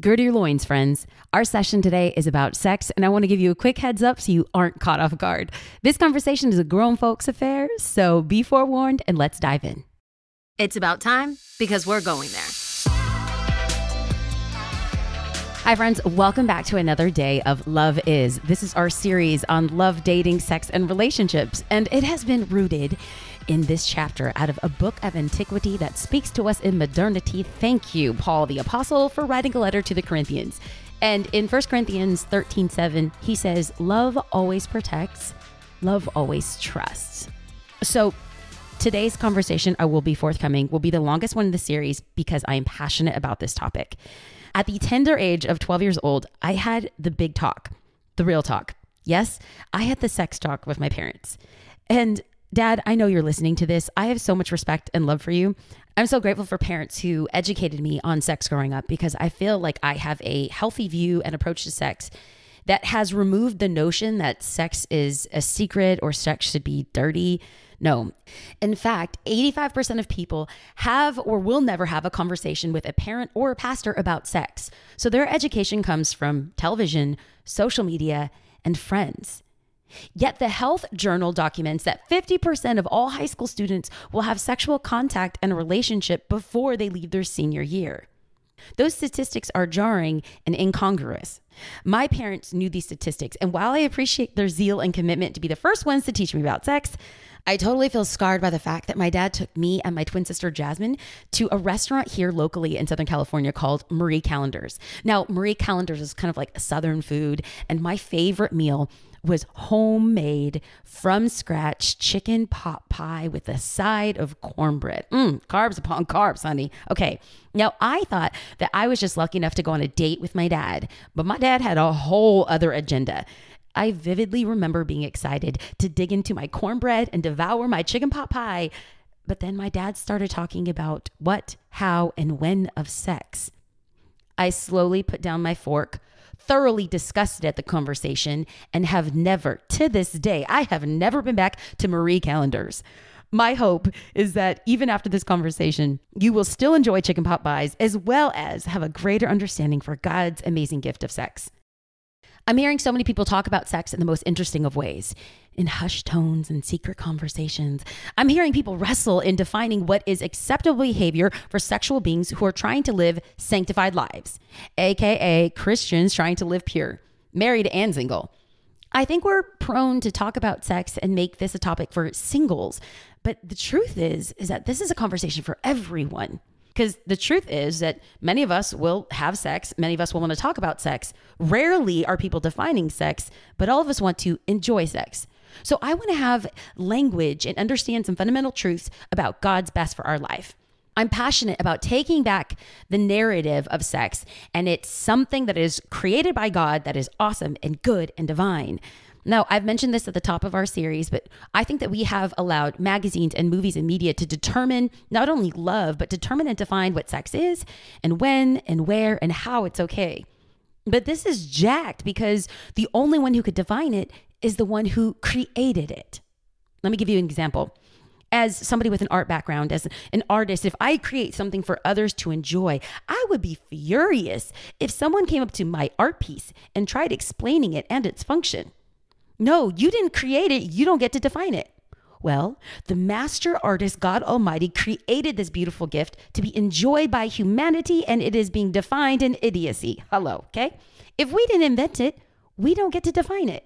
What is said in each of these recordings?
Gird your loins, friends. Our session today is about sex, and I want to give you a quick heads up so you aren't caught off guard. This conversation is a grown folks affair, so be forewarned and let's dive in. It's about time because we're going there. Hi, friends. Welcome back to another day of Love Is. This is our series on love, dating, sex, and relationships, and it has been rooted in this chapter out of a book of antiquity that speaks to us in modernity. Thank you, Paul the Apostle, for writing a letter to the Corinthians. And in 1 Corinthians 13 7, he says, Love always protects, love always trusts. So, today's conversation, I will be forthcoming, will be the longest one in the series because I am passionate about this topic. At the tender age of 12 years old, I had the big talk, the real talk. Yes, I had the sex talk with my parents. And Dad, I know you're listening to this. I have so much respect and love for you. I'm so grateful for parents who educated me on sex growing up because I feel like I have a healthy view and approach to sex that has removed the notion that sex is a secret or sex should be dirty. No. In fact, 85% of people have or will never have a conversation with a parent or a pastor about sex. So their education comes from television, social media, and friends. Yet the Health Journal documents that 50% of all high school students will have sexual contact and a relationship before they leave their senior year. Those statistics are jarring and incongruous. My parents knew these statistics, and while I appreciate their zeal and commitment to be the first ones to teach me about sex, I totally feel scarred by the fact that my dad took me and my twin sister Jasmine to a restaurant here locally in Southern California called Marie Callender's. Now, Marie Callender's is kind of like Southern food, and my favorite meal was homemade from scratch chicken pot pie with a side of cornbread. Mm, carbs upon carbs, honey. Okay. Now, I thought that I was just lucky enough to go on a date with my dad, but my dad had a whole other agenda. I vividly remember being excited to dig into my cornbread and devour my chicken pot pie. But then my dad started talking about what, how, and when of sex. I slowly put down my fork, thoroughly disgusted at the conversation, and have never, to this day, I have never been back to Marie Callender's. My hope is that even after this conversation, you will still enjoy chicken pot pies as well as have a greater understanding for God's amazing gift of sex. I'm hearing so many people talk about sex in the most interesting of ways, in hushed tones and secret conversations. I'm hearing people wrestle in defining what is acceptable behavior for sexual beings who are trying to live sanctified lives, aka Christians trying to live pure, married and single. I think we're prone to talk about sex and make this a topic for singles, but the truth is is that this is a conversation for everyone. Because the truth is that many of us will have sex, many of us will want to talk about sex. Rarely are people defining sex, but all of us want to enjoy sex. So I want to have language and understand some fundamental truths about God's best for our life. I'm passionate about taking back the narrative of sex, and it's something that is created by God that is awesome and good and divine. Now, I've mentioned this at the top of our series, but I think that we have allowed magazines and movies and media to determine not only love, but determine and define what sex is and when and where and how it's okay. But this is jacked because the only one who could define it is the one who created it. Let me give you an example. As somebody with an art background, as an artist, if I create something for others to enjoy, I would be furious if someone came up to my art piece and tried explaining it and its function. No, you didn't create it. You don't get to define it. Well, the master artist, God Almighty, created this beautiful gift to be enjoyed by humanity, and it is being defined in idiocy. Hello, okay? If we didn't invent it, we don't get to define it.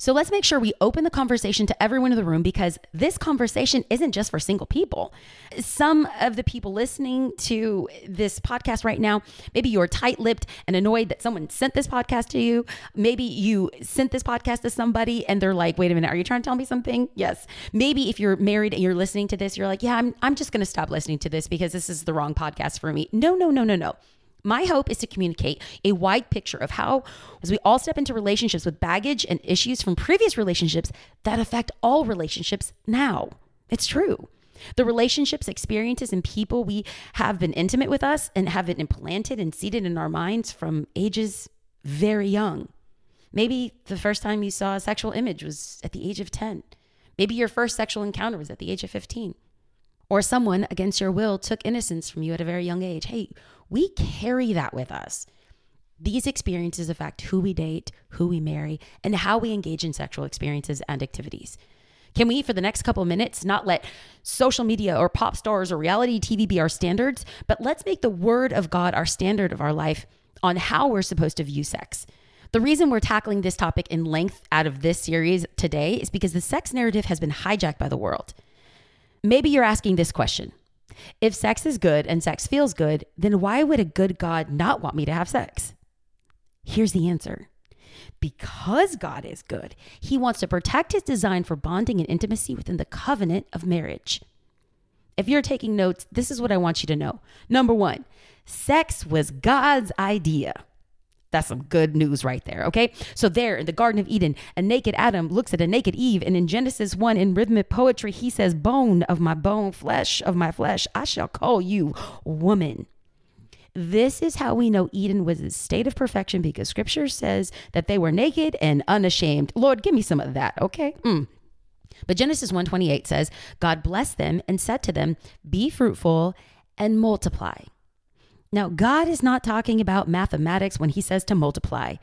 So let's make sure we open the conversation to everyone in the room because this conversation isn't just for single people. Some of the people listening to this podcast right now, maybe you're tight lipped and annoyed that someone sent this podcast to you. Maybe you sent this podcast to somebody and they're like, wait a minute, are you trying to tell me something? Yes. Maybe if you're married and you're listening to this, you're like, yeah, I'm, I'm just going to stop listening to this because this is the wrong podcast for me. No, no, no, no, no. My hope is to communicate a wide picture of how, as we all step into relationships with baggage and issues from previous relationships that affect all relationships now. It's true. The relationships, experiences, and people we have been intimate with us and have been implanted and seated in our minds from ages very young. Maybe the first time you saw a sexual image was at the age of 10. Maybe your first sexual encounter was at the age of 15. Or someone against your will took innocence from you at a very young age. Hey, we carry that with us. These experiences affect who we date, who we marry, and how we engage in sexual experiences and activities. Can we, for the next couple minutes, not let social media or pop stars or reality TV be our standards, but let's make the word of God our standard of our life on how we're supposed to view sex? The reason we're tackling this topic in length out of this series today is because the sex narrative has been hijacked by the world. Maybe you're asking this question If sex is good and sex feels good, then why would a good God not want me to have sex? Here's the answer because God is good, he wants to protect his design for bonding and intimacy within the covenant of marriage. If you're taking notes, this is what I want you to know. Number one, sex was God's idea. That's some good news right there, okay? So, there in the Garden of Eden, a naked Adam looks at a naked Eve, and in Genesis 1, in rhythmic poetry, he says, Bone of my bone, flesh of my flesh, I shall call you woman. This is how we know Eden was a state of perfection because scripture says that they were naked and unashamed. Lord, give me some of that, okay? Mm. But Genesis 1:28 says, God blessed them and said to them, "Be fruitful and multiply." Now, God is not talking about mathematics when he says to multiply.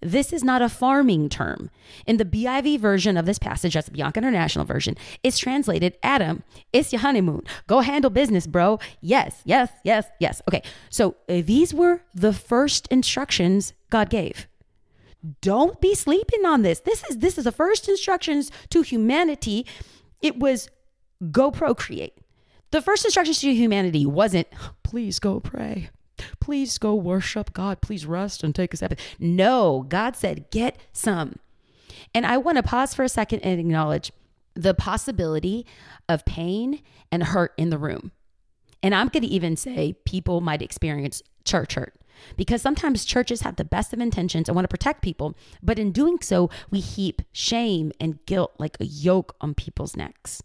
This is not a farming term. In the BIV version of this passage, that's the Bianca International version, it's translated Adam, it's your honeymoon. Go handle business, bro. Yes, yes, yes, yes. Okay, so uh, these were the first instructions God gave. Don't be sleeping on this. This is this is the first instructions to humanity. It was go procreate. The first instructions to humanity wasn't please go pray. Please go worship God. Please rest and take a Sabbath. No, God said, get some. And I want to pause for a second and acknowledge the possibility of pain and hurt in the room. And I'm going to even say people might experience church hurt because sometimes churches have the best of intentions and want to protect people, but in doing so, we heap shame and guilt like a yoke on people's necks.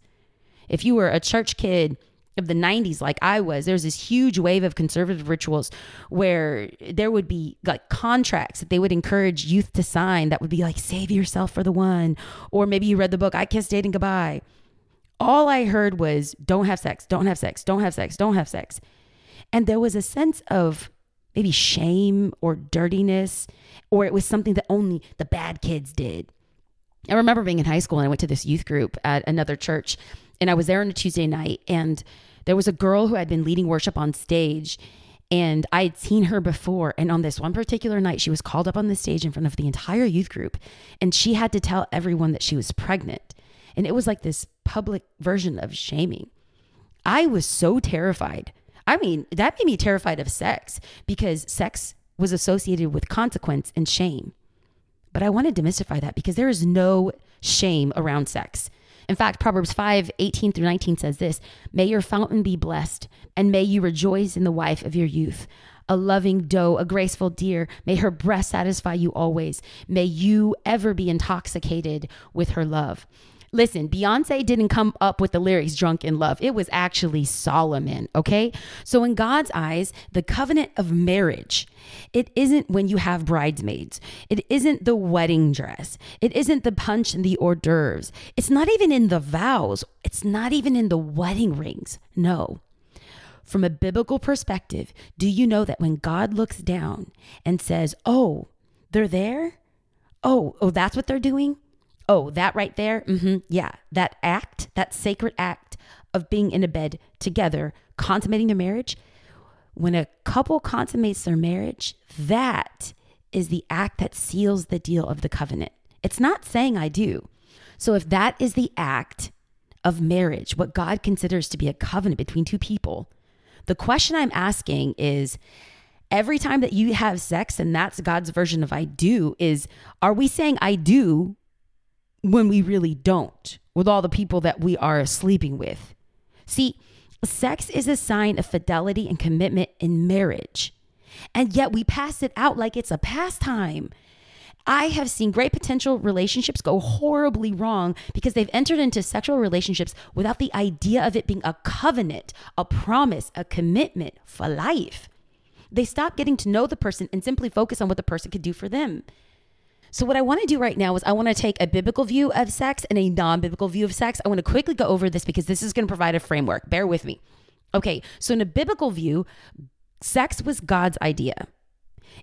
If you were a church kid of the 90s like I was, there's this huge wave of conservative rituals where there would be like contracts that they would encourage youth to sign that would be like save yourself for the one or maybe you read the book I Kissed Dating Goodbye. All I heard was don't have sex, don't have sex, don't have sex, don't have sex. And there was a sense of maybe shame or dirtiness or it was something that only the bad kids did. I remember being in high school and I went to this youth group at another church and I was there on a Tuesday night, and there was a girl who had been leading worship on stage. And I had seen her before. And on this one particular night, she was called up on the stage in front of the entire youth group. And she had to tell everyone that she was pregnant. And it was like this public version of shaming. I was so terrified. I mean, that made me terrified of sex because sex was associated with consequence and shame. But I want to demystify that because there is no shame around sex. In fact, Proverbs 5 18 through 19 says this May your fountain be blessed, and may you rejoice in the wife of your youth. A loving doe, a graceful deer, may her breast satisfy you always. May you ever be intoxicated with her love. Listen, Beyonce didn't come up with the lyrics drunk in love. It was actually Solomon, okay? So, in God's eyes, the covenant of marriage, it isn't when you have bridesmaids. It isn't the wedding dress. It isn't the punch and the hors d'oeuvres. It's not even in the vows. It's not even in the wedding rings. No. From a biblical perspective, do you know that when God looks down and says, Oh, they're there? Oh, oh, that's what they're doing? Oh, that right there? Mm-hmm. Yeah. That act, that sacred act of being in a bed together, consummating their marriage. When a couple consummates their marriage, that is the act that seals the deal of the covenant. It's not saying I do. So if that is the act of marriage, what God considers to be a covenant between two people, the question I'm asking is every time that you have sex and that's God's version of I do is are we saying I do when we really don't with all the people that we are sleeping with. See, sex is a sign of fidelity and commitment in marriage. And yet we pass it out like it's a pastime. I have seen great potential relationships go horribly wrong because they've entered into sexual relationships without the idea of it being a covenant, a promise, a commitment for life. They stop getting to know the person and simply focus on what the person could do for them. So, what I want to do right now is I want to take a biblical view of sex and a non biblical view of sex. I want to quickly go over this because this is going to provide a framework. Bear with me. Okay, so in a biblical view, sex was God's idea.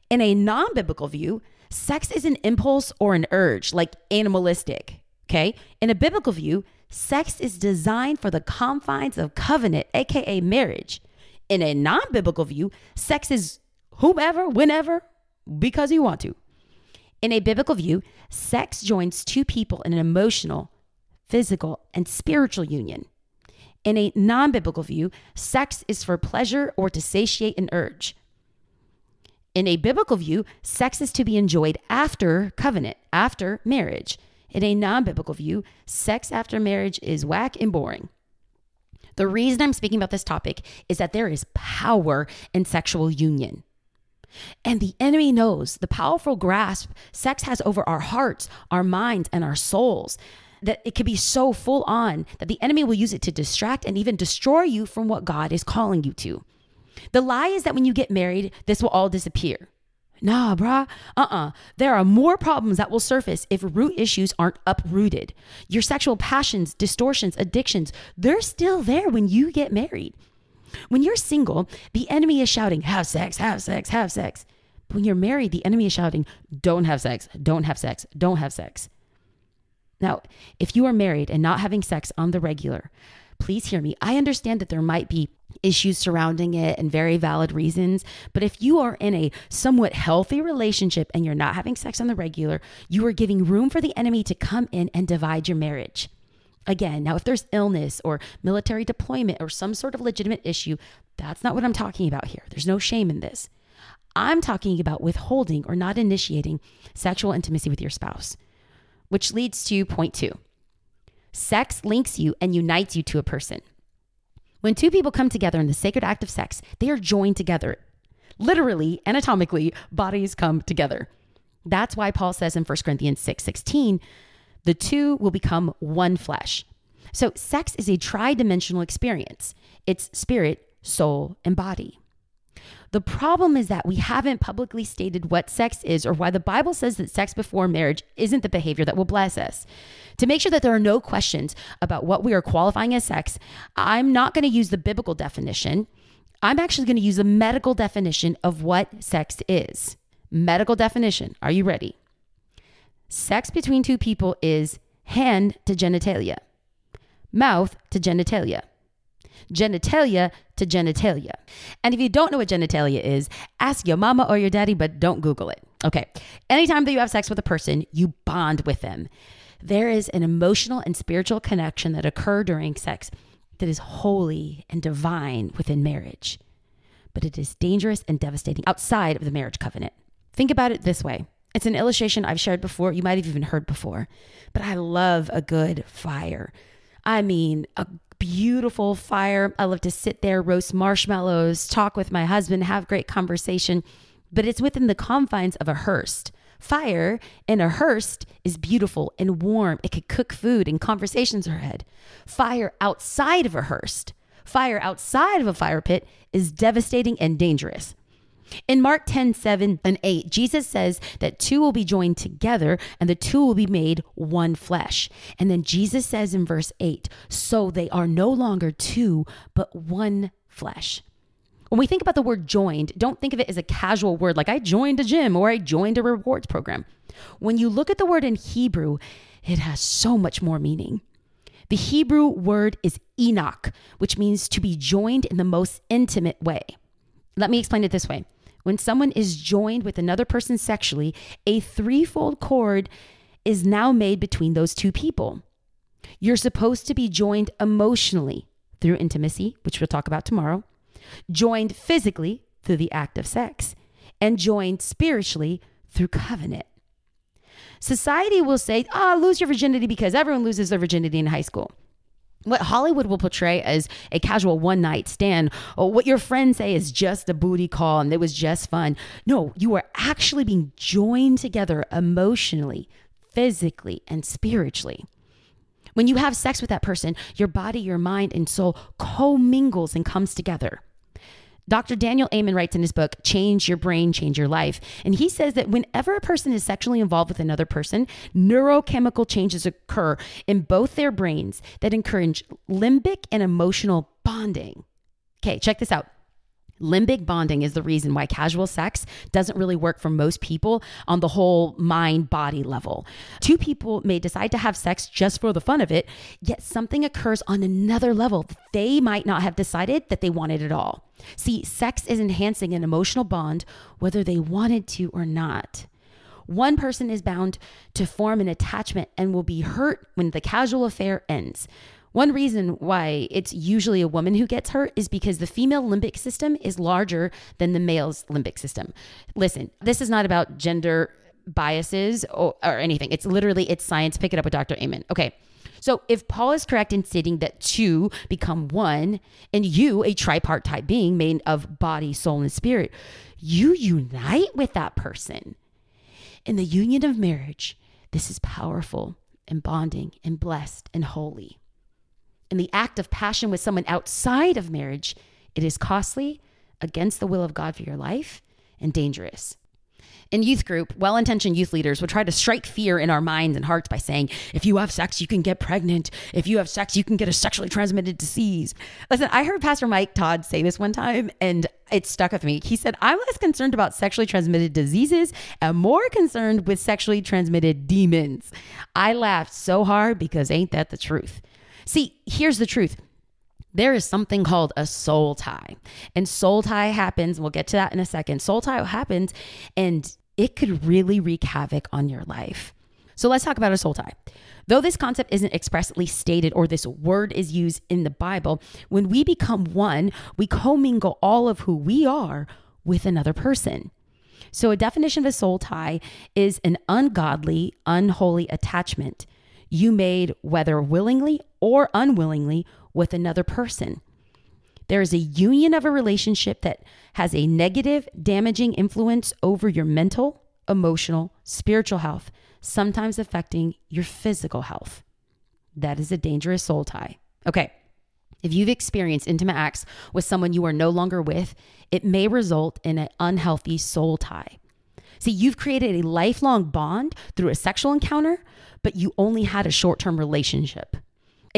In a non biblical view, sex is an impulse or an urge, like animalistic. Okay. In a biblical view, sex is designed for the confines of covenant, aka marriage. In a non biblical view, sex is whomever, whenever, because you want to. In a biblical view, sex joins two people in an emotional, physical, and spiritual union. In a non biblical view, sex is for pleasure or to satiate an urge. In a biblical view, sex is to be enjoyed after covenant, after marriage. In a non biblical view, sex after marriage is whack and boring. The reason I'm speaking about this topic is that there is power in sexual union. And the enemy knows the powerful grasp sex has over our hearts, our minds, and our souls that it could be so full on that the enemy will use it to distract and even destroy you from what God is calling you to. The lie is that when you get married, this will all disappear. Nah, brah. Uh uh-uh. uh. There are more problems that will surface if root issues aren't uprooted. Your sexual passions, distortions, addictions, they're still there when you get married. When you're single, the enemy is shouting, have sex, have sex, have sex. But when you're married, the enemy is shouting, don't have sex, don't have sex, don't have sex. Now, if you are married and not having sex on the regular, please hear me. I understand that there might be issues surrounding it and very valid reasons. But if you are in a somewhat healthy relationship and you're not having sex on the regular, you are giving room for the enemy to come in and divide your marriage. Again, now if there's illness or military deployment or some sort of legitimate issue, that's not what I'm talking about here. There's no shame in this. I'm talking about withholding or not initiating sexual intimacy with your spouse which leads to point two sex links you and unites you to a person. When two people come together in the sacred act of sex, they are joined together. Literally, anatomically, bodies come together. That's why Paul says in 1 Corinthians 6 16, the two will become one flesh. So, sex is a tri dimensional experience it's spirit, soul, and body. The problem is that we haven't publicly stated what sex is or why the Bible says that sex before marriage isn't the behavior that will bless us. To make sure that there are no questions about what we are qualifying as sex, I'm not going to use the biblical definition. I'm actually going to use the medical definition of what sex is. Medical definition. Are you ready? Sex between two people is hand to genitalia, mouth to genitalia genitalia to genitalia. And if you don't know what genitalia is, ask your mama or your daddy, but don't Google it. Okay. Anytime that you have sex with a person, you bond with them. There is an emotional and spiritual connection that occur during sex that is holy and divine within marriage. But it is dangerous and devastating outside of the marriage covenant. Think about it this way. It's an illustration I've shared before. You might have even heard before, but I love a good fire. I mean, a beautiful fire. I love to sit there, roast marshmallows, talk with my husband, have great conversation, but it's within the confines of a hearse. Fire in a hearse is beautiful and warm. It could cook food and conversations are had. Fire outside of a hearse, fire outside of a fire pit is devastating and dangerous. In Mark 10, 7 and 8, Jesus says that two will be joined together and the two will be made one flesh. And then Jesus says in verse 8, so they are no longer two, but one flesh. When we think about the word joined, don't think of it as a casual word like I joined a gym or I joined a rewards program. When you look at the word in Hebrew, it has so much more meaning. The Hebrew word is Enoch, which means to be joined in the most intimate way. Let me explain it this way when someone is joined with another person sexually, a threefold cord is now made between those two people. You're supposed to be joined emotionally through intimacy, which we'll talk about tomorrow, joined physically through the act of sex, and joined spiritually through covenant. Society will say, ah, oh, lose your virginity because everyone loses their virginity in high school what Hollywood will portray as a casual one night stand, or what your friends say is just a booty call and it was just fun. No, you are actually being joined together emotionally, physically, and spiritually. When you have sex with that person, your body, your mind, and soul commingles and comes together. Dr. Daniel Amen writes in his book, Change Your Brain, Change Your Life. And he says that whenever a person is sexually involved with another person, neurochemical changes occur in both their brains that encourage limbic and emotional bonding. Okay, check this out. Limbic bonding is the reason why casual sex doesn't really work for most people on the whole mind body level. Two people may decide to have sex just for the fun of it, yet something occurs on another level that they might not have decided that they wanted at all. See, sex is enhancing an emotional bond whether they wanted to or not. One person is bound to form an attachment and will be hurt when the casual affair ends. One reason why it's usually a woman who gets hurt is because the female limbic system is larger than the male's limbic system. Listen, this is not about gender biases or, or anything. It's literally it's science. Pick it up with Dr. Amen. Okay. So if Paul is correct in stating that two become one and you, a tripartite being made of body, soul, and spirit, you unite with that person. In the union of marriage, this is powerful and bonding and blessed and holy. In the act of passion with someone outside of marriage, it is costly, against the will of God for your life, and dangerous. In youth group, well intentioned youth leaders would try to strike fear in our minds and hearts by saying, if you have sex, you can get pregnant. If you have sex, you can get a sexually transmitted disease. Listen, I heard Pastor Mike Todd say this one time and it stuck with me. He said, I'm less concerned about sexually transmitted diseases and more concerned with sexually transmitted demons. I laughed so hard because ain't that the truth? See, here's the truth there is something called a soul tie. And soul tie happens, we'll get to that in a second. Soul tie happens, and it could really wreak havoc on your life. So let's talk about a soul tie. Though this concept isn't expressly stated or this word is used in the Bible, when we become one, we commingle all of who we are with another person. So, a definition of a soul tie is an ungodly, unholy attachment you made, whether willingly or unwillingly, with another person. There is a union of a relationship that has a negative, damaging influence over your mental, emotional, spiritual health, sometimes affecting your physical health. That is a dangerous soul tie. Okay. If you've experienced intimate acts with someone you are no longer with, it may result in an unhealthy soul tie. See, you've created a lifelong bond through a sexual encounter, but you only had a short term relationship.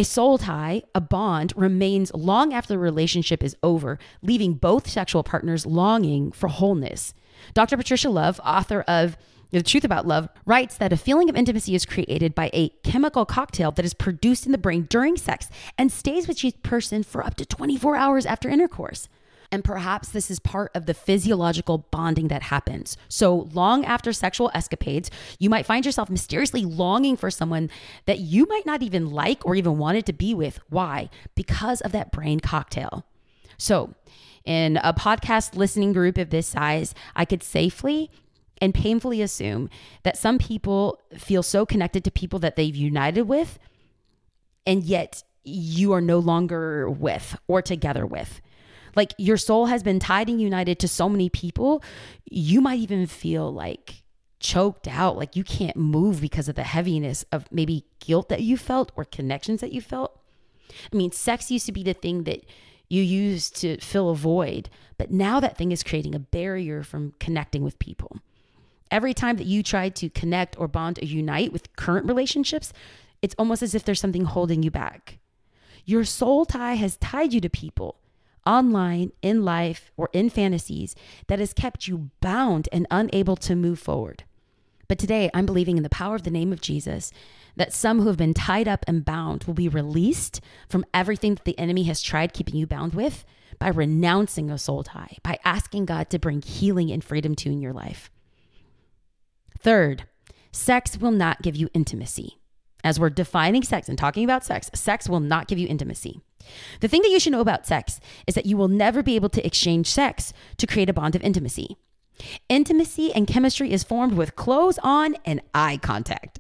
A soul tie, a bond, remains long after the relationship is over, leaving both sexual partners longing for wholeness. Dr. Patricia Love, author of The Truth About Love, writes that a feeling of intimacy is created by a chemical cocktail that is produced in the brain during sex and stays with each person for up to 24 hours after intercourse. And perhaps this is part of the physiological bonding that happens. So, long after sexual escapades, you might find yourself mysteriously longing for someone that you might not even like or even wanted to be with. Why? Because of that brain cocktail. So, in a podcast listening group of this size, I could safely and painfully assume that some people feel so connected to people that they've united with, and yet you are no longer with or together with. Like your soul has been tied and united to so many people, you might even feel like choked out, like you can't move because of the heaviness of maybe guilt that you felt or connections that you felt. I mean, sex used to be the thing that you used to fill a void, but now that thing is creating a barrier from connecting with people. Every time that you try to connect or bond or unite with current relationships, it's almost as if there's something holding you back. Your soul tie has tied you to people online, in life, or in fantasies that has kept you bound and unable to move forward. But today, I'm believing in the power of the name of Jesus that some who have been tied up and bound will be released from everything that the enemy has tried keeping you bound with by renouncing a soul tie, by asking God to bring healing and freedom to in your life. Third, sex will not give you intimacy. As we're defining sex and talking about sex, sex will not give you intimacy. The thing that you should know about sex is that you will never be able to exchange sex to create a bond of intimacy. Intimacy and chemistry is formed with clothes on and eye contact.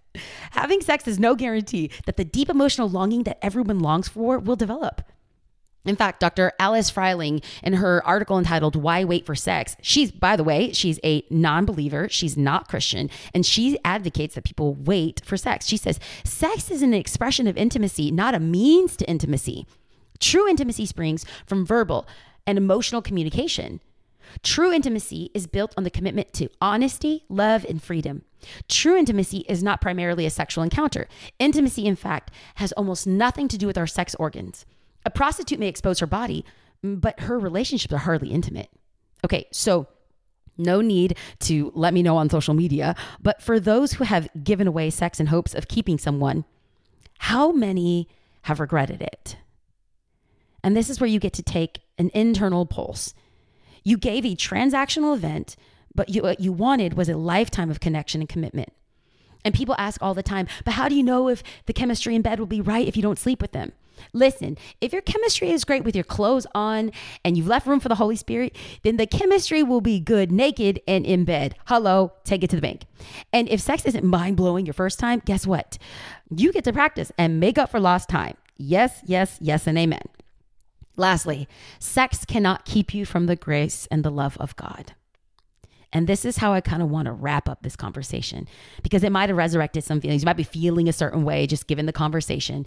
Having sex is no guarantee that the deep emotional longing that everyone longs for will develop. In fact, Dr. Alice Fryling, in her article entitled Why Wait for Sex, she's, by the way, she's a non believer. She's not Christian. And she advocates that people wait for sex. She says, Sex is an expression of intimacy, not a means to intimacy. True intimacy springs from verbal and emotional communication. True intimacy is built on the commitment to honesty, love, and freedom. True intimacy is not primarily a sexual encounter. Intimacy, in fact, has almost nothing to do with our sex organs. A prostitute may expose her body, mm, but her relationships are hardly intimate. Okay, so no need to let me know on social media, but for those who have given away sex in hopes of keeping someone, how many have regretted it? And this is where you get to take an internal pulse. You gave a transactional event, but you, what you wanted was a lifetime of connection and commitment. And people ask all the time, but how do you know if the chemistry in bed will be right if you don't sleep with them? Listen, if your chemistry is great with your clothes on and you've left room for the Holy Spirit, then the chemistry will be good naked and in bed. Hello, take it to the bank. And if sex isn't mind blowing your first time, guess what? You get to practice and make up for lost time. Yes, yes, yes, and amen. Lastly, sex cannot keep you from the grace and the love of God. And this is how I kind of want to wrap up this conversation because it might have resurrected some feelings. You might be feeling a certain way just given the conversation.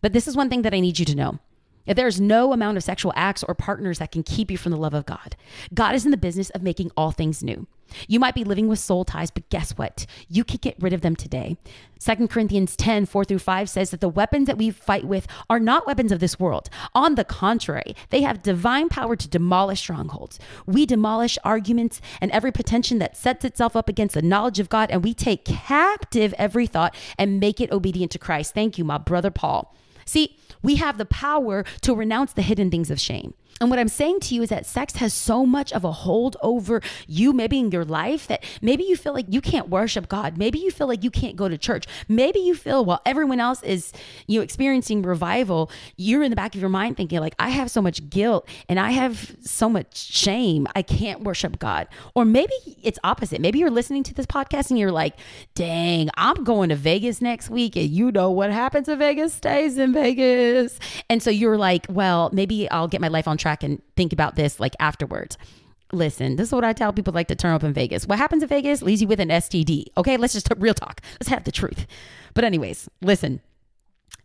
But this is one thing that I need you to know. There's no amount of sexual acts or partners that can keep you from the love of God, God is in the business of making all things new. You might be living with soul ties, but guess what? You can get rid of them today. 2 Corinthians 10, 4 through 5 says that the weapons that we fight with are not weapons of this world. On the contrary, they have divine power to demolish strongholds. We demolish arguments and every pretension that sets itself up against the knowledge of God, and we take captive every thought and make it obedient to Christ. Thank you, my brother Paul. See, we have the power to renounce the hidden things of shame. And what I'm saying to you is that sex has so much of a hold over you, maybe in your life, that maybe you feel like you can't worship God. Maybe you feel like you can't go to church. Maybe you feel while everyone else is you know, experiencing revival, you're in the back of your mind thinking like, I have so much guilt and I have so much shame. I can't worship God. Or maybe it's opposite. Maybe you're listening to this podcast and you're like, dang, I'm going to Vegas next week. And you know what happens in Vegas stays in Vegas. And so you're like, well, maybe I'll get my life on track and think about this like afterwards. Listen, this is what I tell people like to turn up in Vegas. What happens in Vegas leaves you with an STD. Okay, let's just real talk. Let's have the truth. But, anyways, listen,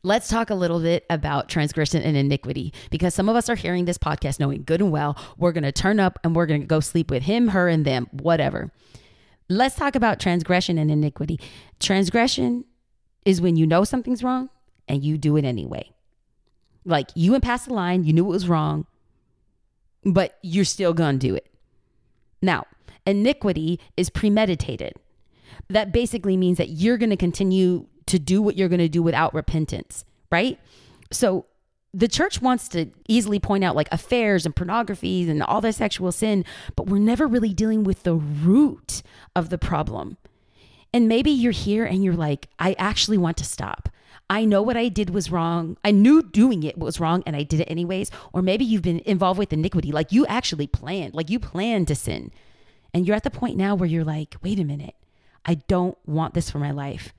Let's talk a little bit about transgression and iniquity because some of us are hearing this podcast knowing good and well we're going to turn up and we're going to go sleep with him, her, and them, whatever. Let's talk about transgression and iniquity. Transgression is when you know something's wrong and you do it anyway. Like you went past the line, you knew it was wrong, but you're still going to do it. Now, iniquity is premeditated. That basically means that you're going to continue to do what you're going to do without repentance, right? So the church wants to easily point out like affairs and pornography and all the sexual sin, but we're never really dealing with the root of the problem. And maybe you're here and you're like, I actually want to stop. I know what I did was wrong. I knew doing it was wrong and I did it anyways. Or maybe you've been involved with iniquity, like you actually planned, like you planned to sin. And you're at the point now where you're like, wait a minute, I don't want this for my life.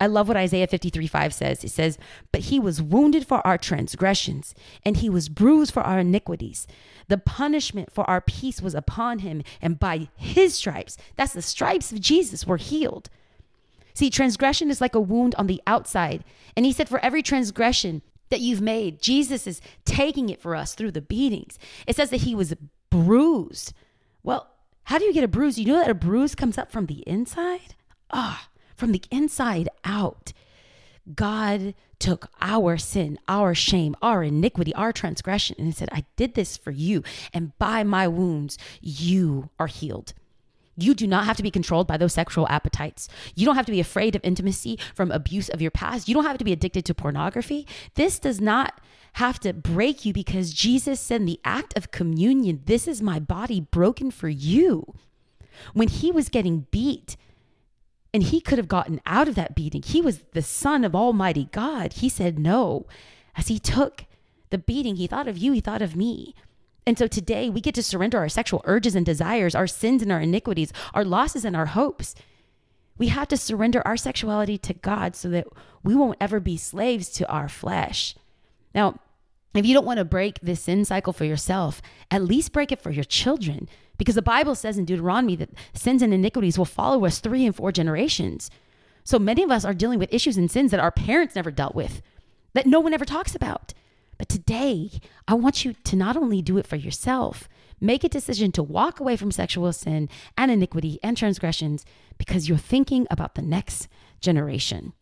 I love what Isaiah 53 5 says. It says, But he was wounded for our transgressions, and he was bruised for our iniquities. The punishment for our peace was upon him, and by his stripes, that's the stripes of Jesus, were healed. See, transgression is like a wound on the outside. And he said, for every transgression that you've made, Jesus is taking it for us through the beatings. It says that he was bruised. Well, how do you get a bruise? You know that a bruise comes up from the inside? Ah, from the inside out. God took our sin, our shame, our iniquity, our transgression, and he said, I did this for you. And by my wounds, you are healed. You do not have to be controlled by those sexual appetites. You don't have to be afraid of intimacy from abuse of your past. You don't have to be addicted to pornography. This does not have to break you because Jesus said in the act of communion, This is my body broken for you. When he was getting beat, and he could have gotten out of that beating, he was the Son of Almighty God. He said no. As he took the beating, he thought of you, he thought of me. And so today we get to surrender our sexual urges and desires, our sins and our iniquities, our losses and our hopes. We have to surrender our sexuality to God so that we won't ever be slaves to our flesh. Now, if you don't want to break this sin cycle for yourself, at least break it for your children. Because the Bible says in Deuteronomy that sins and iniquities will follow us three and four generations. So many of us are dealing with issues and sins that our parents never dealt with, that no one ever talks about. But today, I want you to not only do it for yourself, make a decision to walk away from sexual sin and iniquity and transgressions because you're thinking about the next generation.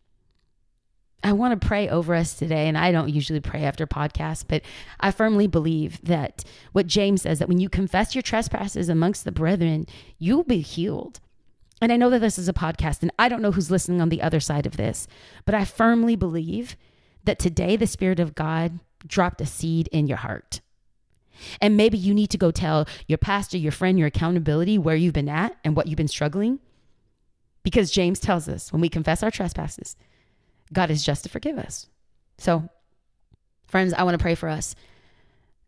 I want to pray over us today. And I don't usually pray after podcasts, but I firmly believe that what James says that when you confess your trespasses amongst the brethren, you'll be healed. And I know that this is a podcast, and I don't know who's listening on the other side of this, but I firmly believe that today the Spirit of God dropped a seed in your heart. And maybe you need to go tell your pastor, your friend, your accountability where you've been at and what you've been struggling. Because James tells us when we confess our trespasses, God is just to forgive us. So, friends, I want to pray for us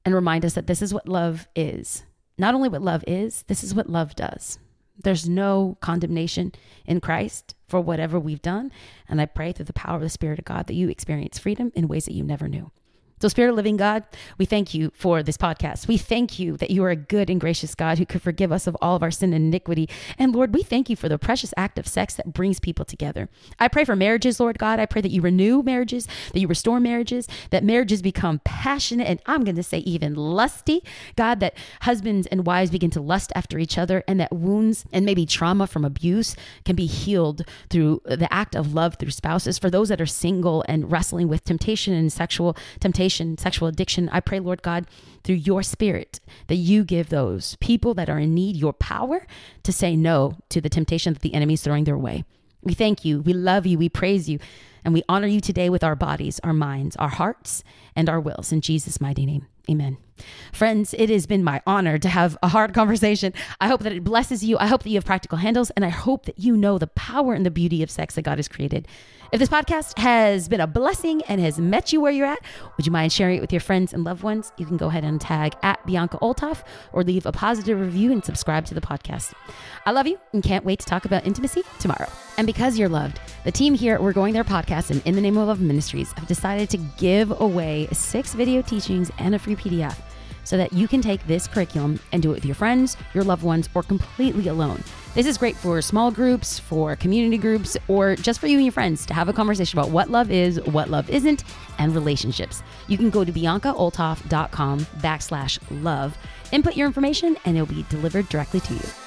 and remind us that this is what love is. Not only what love is, this is what love does. There's no condemnation in Christ for whatever we've done. And I pray through the power of the Spirit of God that you experience freedom in ways that you never knew. So, Spirit of Living God, we thank you for this podcast. We thank you that you are a good and gracious God who could forgive us of all of our sin and iniquity. And Lord, we thank you for the precious act of sex that brings people together. I pray for marriages, Lord God. I pray that you renew marriages, that you restore marriages, that marriages become passionate, and I'm going to say even lusty. God, that husbands and wives begin to lust after each other, and that wounds and maybe trauma from abuse can be healed through the act of love through spouses. For those that are single and wrestling with temptation and sexual temptation, sexual addiction, I pray, Lord God, through your spirit, that you give those people that are in need your power to say no to the temptation that the enemy is throwing their way. We thank you. We love you. We praise you. And we honor you today with our bodies, our minds, our hearts, and our wills. In Jesus' mighty name, amen. Friends, it has been my honor to have a hard conversation. I hope that it blesses you. I hope that you have practical handles, and I hope that you know the power and the beauty of sex that God has created. If this podcast has been a blessing and has met you where you're at, would you mind sharing it with your friends and loved ones? You can go ahead and tag at Bianca Olthoff or leave a positive review and subscribe to the podcast. I love you and can't wait to talk about intimacy tomorrow. And because you're loved, the team here at We're Going There podcast and In the Name of Love Ministries have decided to give away six video teachings and a free PDF so that you can take this curriculum and do it with your friends, your loved ones, or completely alone. This is great for small groups, for community groups, or just for you and your friends to have a conversation about what love is, what love isn't, and relationships. You can go to biancaolthoff.com backslash love, input your information, and it'll be delivered directly to you.